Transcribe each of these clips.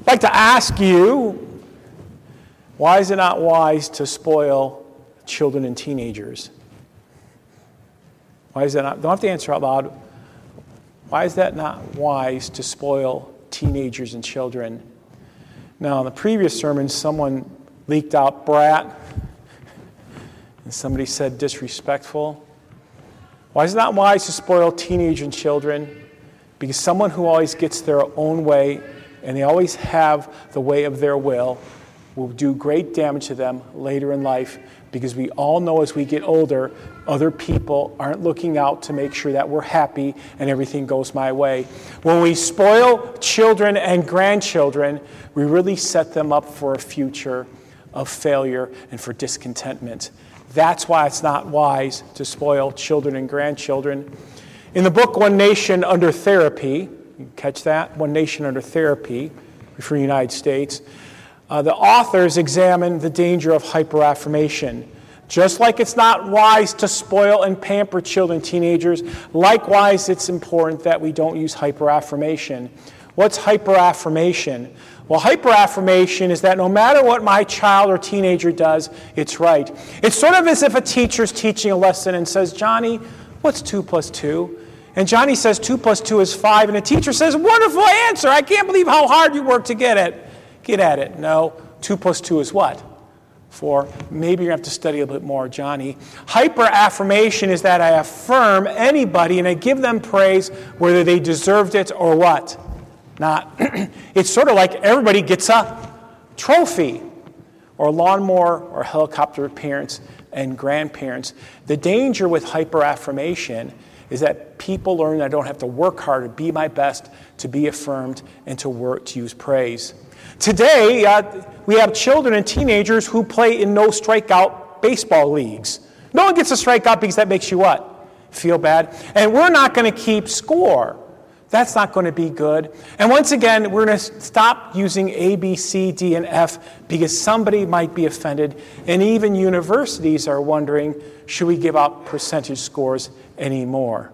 I'd like to ask you why is it not wise to spoil children and teenagers? Why is that not? Don't have to answer out loud. Why is that not wise to spoil teenagers and children? Now, in the previous sermon, someone leaked out brat, and somebody said disrespectful. Why is it not wise to spoil teenagers and children? Because someone who always gets their own way and they always have the way of their will will do great damage to them later in life because we all know as we get older, other people aren't looking out to make sure that we're happy and everything goes my way. When we spoil children and grandchildren, we really set them up for a future of failure and for discontentment. That's why it's not wise to spoil children and grandchildren. In the book One Nation Under Therapy, you catch that? One Nation Under Therapy, for the United States, uh, the authors examine the danger of hyperaffirmation. Just like it's not wise to spoil and pamper children, teenagers, likewise, it's important that we don't use hyperaffirmation. What's hyperaffirmation? Well, hyperaffirmation is that no matter what my child or teenager does, it's right. It's sort of as if a teacher's teaching a lesson and says, Johnny, what's 2 plus 2? And Johnny says 2 plus 2 is 5, and the teacher says, Wonderful answer. I can't believe how hard you worked to get it. Get at it. No, 2 plus 2 is what? 4. Maybe to have to study a bit more, Johnny. Hyper affirmation is that I affirm anybody and I give them praise whether they deserved it or what? Not. it's sort of like everybody gets a trophy or lawnmower or helicopter parents and grandparents. The danger with hyper affirmation is that people learn I don't have to work hard to be my best, to be affirmed, and to work to use praise. Today, uh, we have children and teenagers who play in no strikeout baseball leagues. No one gets a strikeout because that makes you what? Feel bad. And we're not going to keep score. That's not going to be good. And once again, we're going to stop using A, B, C, D, and F because somebody might be offended. And even universities are wondering should we give out percentage scores anymore?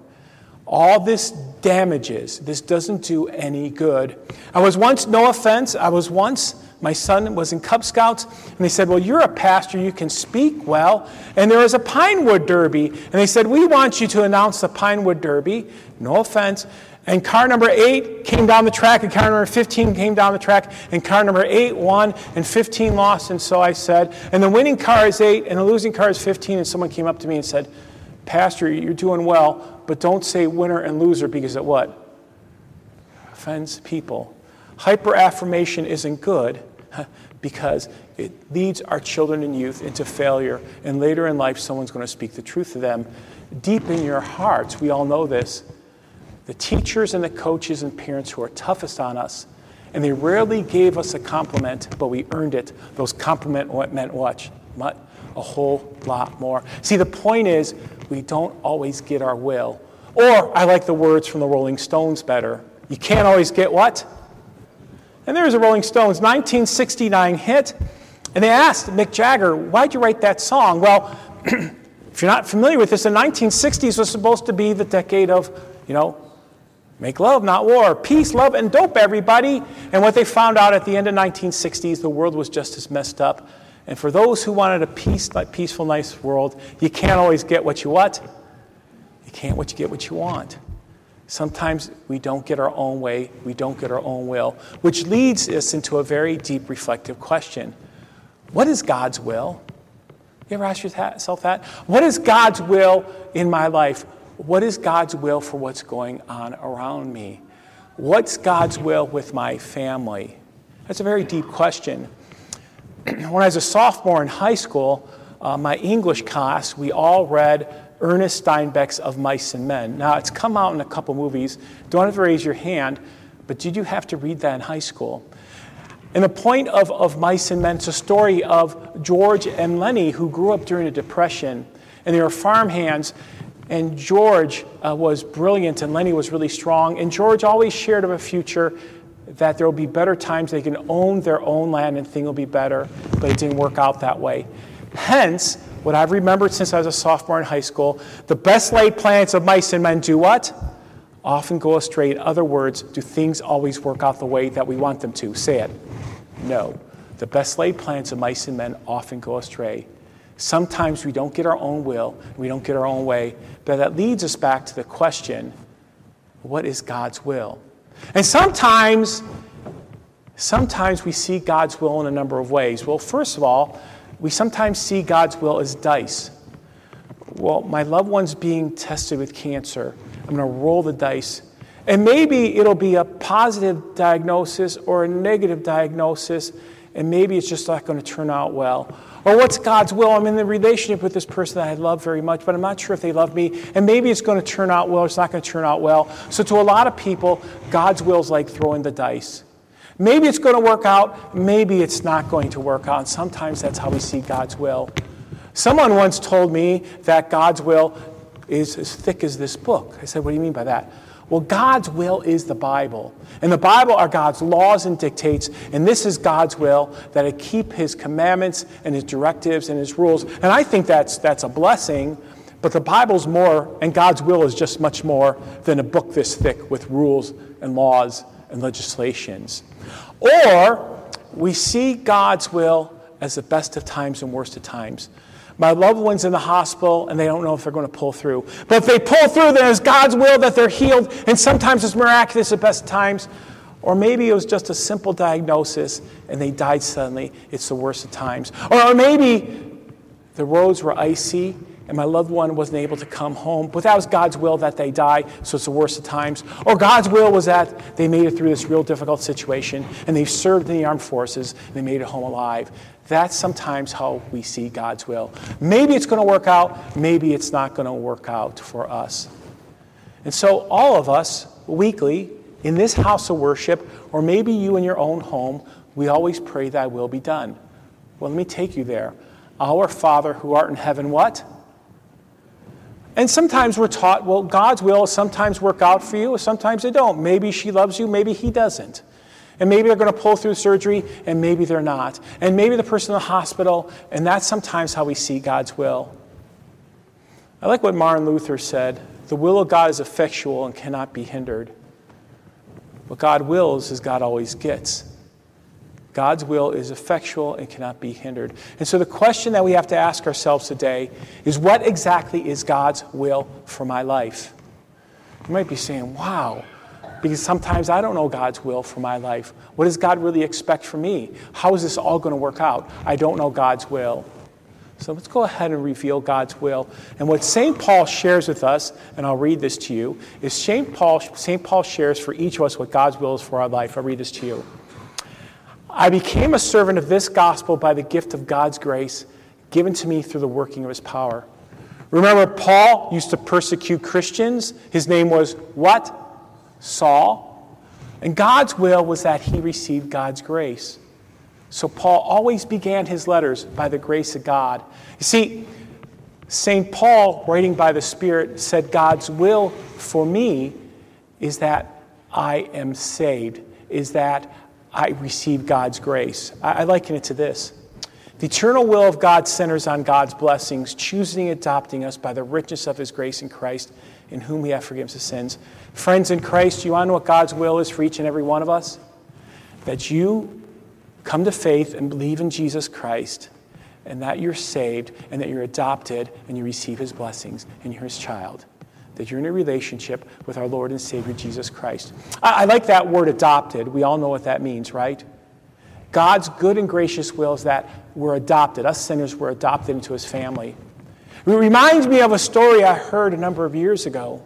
All this damages. This doesn't do any good. I was once, no offense, I was once, my son was in Cub Scouts, and they said, Well, you're a pastor, you can speak well. And there was a Pinewood Derby, and they said, We want you to announce the Pinewood Derby. No offense. And car number eight came down the track, and car number 15 came down the track, and car number eight won, and 15 lost, and so I said. And the winning car is eight, and the losing car is 15, and someone came up to me and said, Pastor, you're doing well, but don't say winner and loser because it what? Offends people. Hyperaffirmation isn't good because it leads our children and youth into failure, and later in life, someone's going to speak the truth to them. Deep in your hearts, we all know this the teachers and the coaches and parents who are toughest on us, and they rarely gave us a compliment, but we earned it. Those compliments meant what? A whole lot more. See, the point is, we don't always get our will. Or, I like the words from the Rolling Stones better. You can't always get what? And there's a Rolling Stones 1969 hit, and they asked Mick Jagger, why'd you write that song? Well, if you're not familiar with this, the 1960s was supposed to be the decade of, you know, Make love, not war. Peace, love, and dope, everybody. And what they found out at the end of 1960s, the world was just as messed up. And for those who wanted a peace, peaceful, nice world, you can't always get what you want. You can't what you get what you want. Sometimes we don't get our own way, we don't get our own will, which leads us into a very deep reflective question. What is God's will? You ever ask yourself that? What is God's will in my life? what is God's will for what's going on around me? What's God's will with my family? That's a very deep question. when I was a sophomore in high school, uh, my English class, we all read Ernest Steinbeck's Of Mice and Men. Now, it's come out in a couple movies. Don't have to raise your hand, but did you have to read that in high school? And the point of, of Mice and Men, it's a story of George and Lenny who grew up during the Depression. And they were farmhands, and George uh, was brilliant, and Lenny was really strong. And George always shared of a future that there will be better times. They can own their own land and things will be better, but it didn't work out that way. Hence, what I've remembered since I was a sophomore in high school, the best laid plans of mice and men do what? often go astray. In other words, do things always work out the way that we want them to? Say it. No. The best laid plans of mice and men often go astray. Sometimes we don't get our own will, we don't get our own way, but that leads us back to the question what is God's will? And sometimes, sometimes we see God's will in a number of ways. Well, first of all, we sometimes see God's will as dice. Well, my loved one's being tested with cancer. I'm going to roll the dice. And maybe it'll be a positive diagnosis or a negative diagnosis, and maybe it's just not going to turn out well. Or what's God's will? I'm in the relationship with this person that I love very much, but I'm not sure if they love me. And maybe it's going to turn out well, it's not going to turn out well. So, to a lot of people, God's will is like throwing the dice. Maybe it's going to work out, maybe it's not going to work out. And sometimes that's how we see God's will. Someone once told me that God's will is as thick as this book. I said, What do you mean by that? Well, God's will is the Bible. And the Bible are God's laws and dictates, and this is God's will that I keep his commandments and his directives and his rules. And I think that's, that's a blessing, but the Bible's more, and God's will is just much more than a book this thick with rules and laws and legislations. Or we see God's will as the best of times and worst of times. My loved one's in the hospital and they don't know if they're going to pull through. But if they pull through, then it's God's will that they're healed. And sometimes it's miraculous at best times. Or maybe it was just a simple diagnosis and they died suddenly. It's the worst of times. Or maybe the roads were icy and my loved one wasn't able to come home. But that was God's will that they die, so it's the worst of times. Or God's will was that they made it through this real difficult situation and they served in the armed forces and they made it home alive. That's sometimes how we see God's will. Maybe it's going to work out, maybe it's not going to work out for us. And so, all of us, weekly, in this house of worship, or maybe you in your own home, we always pray, Thy will be done. Well, let me take you there. Our Father who art in heaven, what? And sometimes we're taught, well, God's will sometimes work out for you, sometimes they don't. Maybe she loves you, maybe he doesn't. And maybe they're going to pull through surgery, and maybe they're not. And maybe the person in the hospital, and that's sometimes how we see God's will. I like what Martin Luther said the will of God is effectual and cannot be hindered. What God wills is God always gets. God's will is effectual and cannot be hindered. And so the question that we have to ask ourselves today is what exactly is God's will for my life? You might be saying, wow, because sometimes I don't know God's will for my life. What does God really expect from me? How is this all going to work out? I don't know God's will. So let's go ahead and reveal God's will. And what St. Paul shares with us, and I'll read this to you, is St. Paul, St. Paul shares for each of us what God's will is for our life. I'll read this to you. I became a servant of this gospel by the gift of God's grace given to me through the working of his power. Remember, Paul used to persecute Christians. His name was what? Saul. And God's will was that he received God's grace. So Paul always began his letters by the grace of God. You see, St. Paul, writing by the Spirit, said, God's will for me is that I am saved, is that I receive God's grace. I, liken it to this. The eternal will of God centers on God's blessings, choosing and adopting us by the richness of his grace in Christ in whom we have forgiveness of sins. Friends in Christ, you want to know what God's will is for each and every one of us? That you come to faith and believe in Jesus Christ, and that you're saved, and that you're adopted, and you receive his blessings, and you're his child. That you're in a relationship with our Lord and Savior Jesus Christ. I, I like that word adopted. We all know what that means, right? God's good and gracious will is that we're adopted. Us sinners were adopted into his family. It reminds me of a story I heard a number of years ago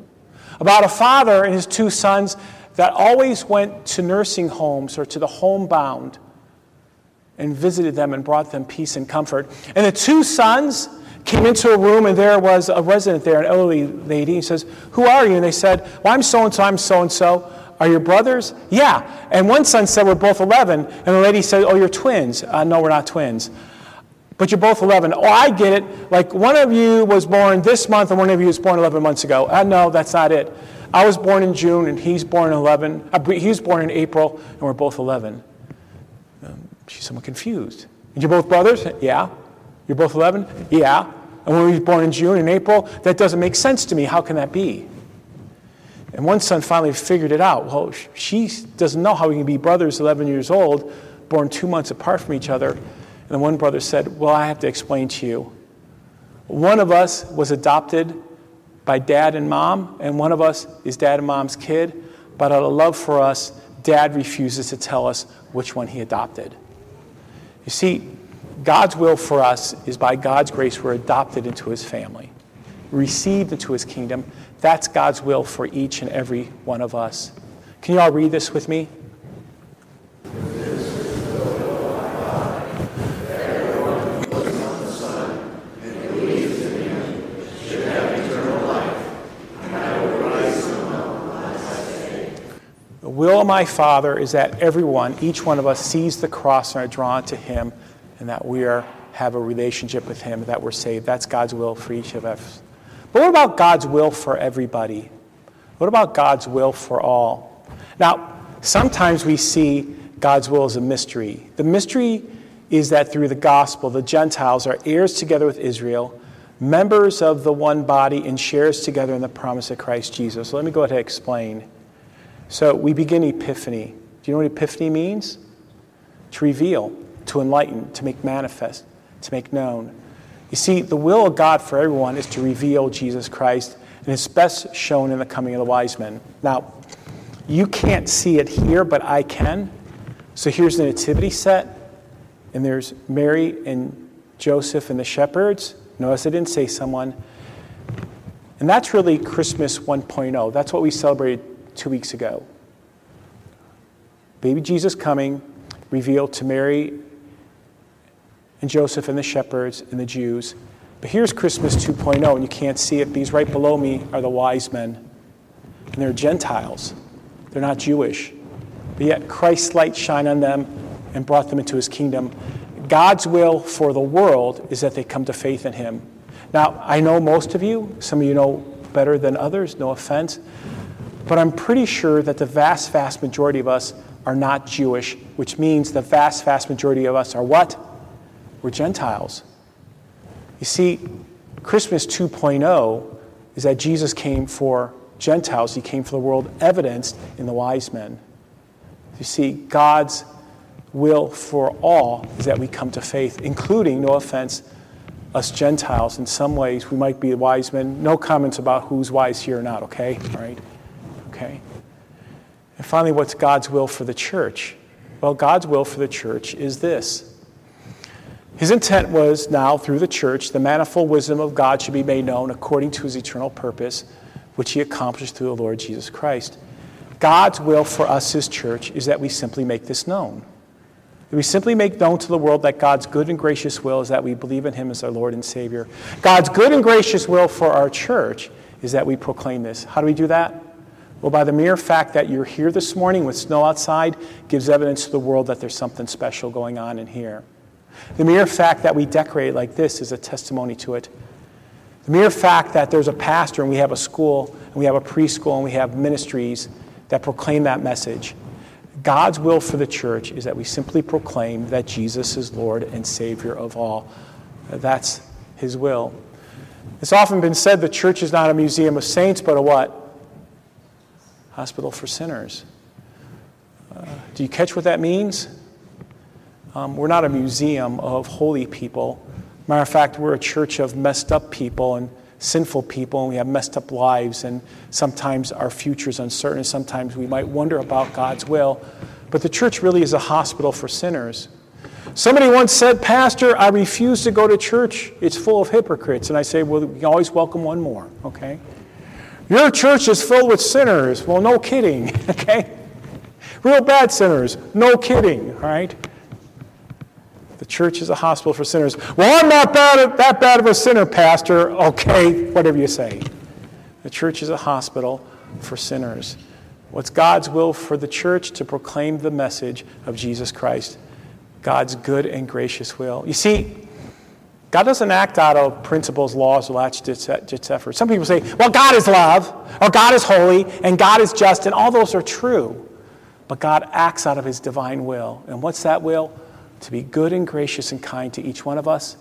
about a father and his two sons that always went to nursing homes or to the homebound and visited them and brought them peace and comfort. And the two sons came into a room and there was a resident there, an elderly lady. He says, Who are you? And they said, Well, I'm so and so, I'm so and so. Are your brothers? Yeah. And one son said, We're both 11. And the lady said, Oh, you're twins. Uh, no, we're not twins. But you're both 11. Oh, I get it. Like one of you was born this month and one of you was born 11 months ago. Uh, no, that's not it. I was born in June and he's born 11. Uh, was born in April and we're both 11. Um, she's somewhat confused. And you're both brothers? Yeah. You're both 11? Yeah. And when we were born in June and April, that doesn't make sense to me. How can that be? And one son finally figured it out. Well, she doesn't know how we can be brothers 11 years old, born two months apart from each other. And then one brother said, Well, I have to explain to you. One of us was adopted by dad and mom, and one of us is dad and mom's kid. But out of love for us, dad refuses to tell us which one he adopted. You see, God's will for us is by God's grace, we're adopted into his family, received into his kingdom. That's God's will for each and every one of us. Can you all read this with me? will of my Father is that everyone, each one of us, sees the cross and are drawn to Him, and that we are, have a relationship with Him, that we're saved. That's God's will for each of us. But what about God's will for everybody? What about God's will for all? Now, sometimes we see God's will as a mystery. The mystery is that through the gospel, the Gentiles are heirs together with Israel, members of the one body, and shares together in the promise of Christ Jesus. So let me go ahead and explain. So we begin Epiphany. Do you know what Epiphany means? To reveal, to enlighten, to make manifest, to make known. You see, the will of God for everyone is to reveal Jesus Christ, and it's best shown in the coming of the wise men. Now, you can't see it here, but I can. So here's the nativity set, and there's Mary and Joseph and the shepherds. Notice I didn't say someone. And that's really Christmas 1.0. That's what we celebrated two weeks ago. Baby Jesus coming, revealed to Mary and Joseph and the shepherds and the Jews. But here's Christmas 2.0, and you can't see it because right below me are the wise men. And they're Gentiles, they're not Jewish. But yet Christ's light shined on them and brought them into his kingdom. God's will for the world is that they come to faith in him. Now, I know most of you, some of you know better than others, no offense, but I'm pretty sure that the vast, vast majority of us are not Jewish, which means the vast, vast majority of us are what? We're Gentiles. You see, Christmas 2.0 is that Jesus came for Gentiles, He came for the world, evidenced in the wise men. You see, God's will for all is that we come to faith, including, no offense, us Gentiles. In some ways, we might be wise men. No comments about who's wise here or not, okay? All right? Okay? And finally, what's God's will for the church? Well, God's will for the church is this. His intent was now, through the church, the manifold wisdom of God should be made known according to his eternal purpose, which he accomplished through the Lord Jesus Christ. God's will for us, his church, is that we simply make this known. That we simply make known to the world that God's good and gracious will is that we believe in him as our Lord and Savior. God's good and gracious will for our church is that we proclaim this. How do we do that? Well, by the mere fact that you're here this morning with snow outside gives evidence to the world that there's something special going on in here. The mere fact that we decorate like this is a testimony to it. The mere fact that there's a pastor and we have a school and we have a preschool and we have ministries that proclaim that message. God's will for the church is that we simply proclaim that Jesus is Lord and Savior of all. That's His will. It's often been said the church is not a museum of saints, but a what? Hospital for sinners. Uh, do you catch what that means? Um, we're not a museum of holy people. Matter of fact, we're a church of messed up people and sinful people, and we have messed up lives, and sometimes our future is uncertain, and sometimes we might wonder about God's will. But the church really is a hospital for sinners. Somebody once said, Pastor, I refuse to go to church. It's full of hypocrites. And I say, Well, we always welcome one more, okay? Your church is filled with sinners. Well, no kidding, okay? Real bad sinners. No kidding, all right? The church is a hospital for sinners. Well, I'm not bad, that bad of a sinner, Pastor. Okay, whatever you say. The church is a hospital for sinners. What's God's will for the church? To proclaim the message of Jesus Christ. God's good and gracious will. You see, God doesn't act out of principles, laws, or ditch efforts. Some people say, well, God is love, or God is holy, and God is just, and all those are true. But God acts out of his divine will. And what's that will? To be good and gracious and kind to each one of us,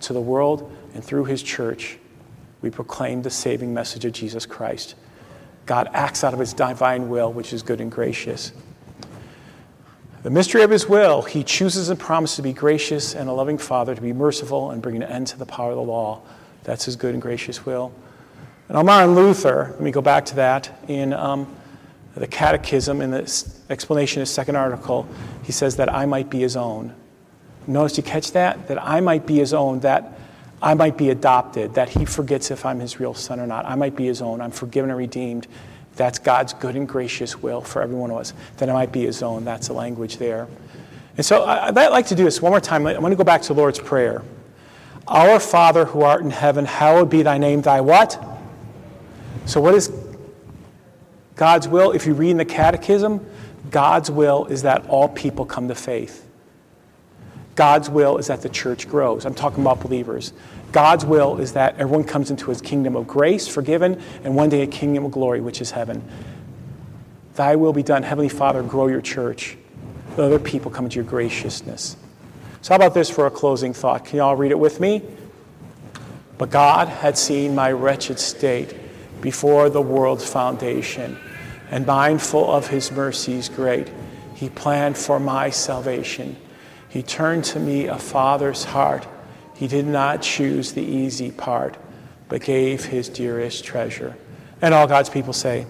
to the world, and through his church, we proclaim the saving message of Jesus Christ. God acts out of his divine will, which is good and gracious. The mystery of his will, he chooses and promises to be gracious and a loving father, to be merciful and bring an end to the power of the law. That's his good and gracious will. And Martin Luther, let me go back to that, in um, the Catechism, in the explanation of his second article, he says that I might be his own. Notice you catch that? That I might be his own, that I might be adopted, that he forgets if I'm his real son or not. I might be his own. I'm forgiven and redeemed. That's God's good and gracious will for every one of us. That I might be his own. That's the language there. And so I'd like to do this one more time. I'm going to go back to the Lord's Prayer. Our Father who art in heaven, hallowed be thy name, thy what? So, what is God's will? If you read in the Catechism, God's will is that all people come to faith. God's will is that the church grows. I'm talking about believers. God's will is that everyone comes into his kingdom of grace, forgiven, and one day a kingdom of glory, which is heaven. Thy will be done, Heavenly Father, grow your church. Let other people come into your graciousness. So, how about this for a closing thought? Can you all read it with me? But God had seen my wretched state before the world's foundation, and mindful of his mercies great, he planned for my salvation. He turned to me a father's heart. He did not choose the easy part, but gave his dearest treasure. And all God's people say,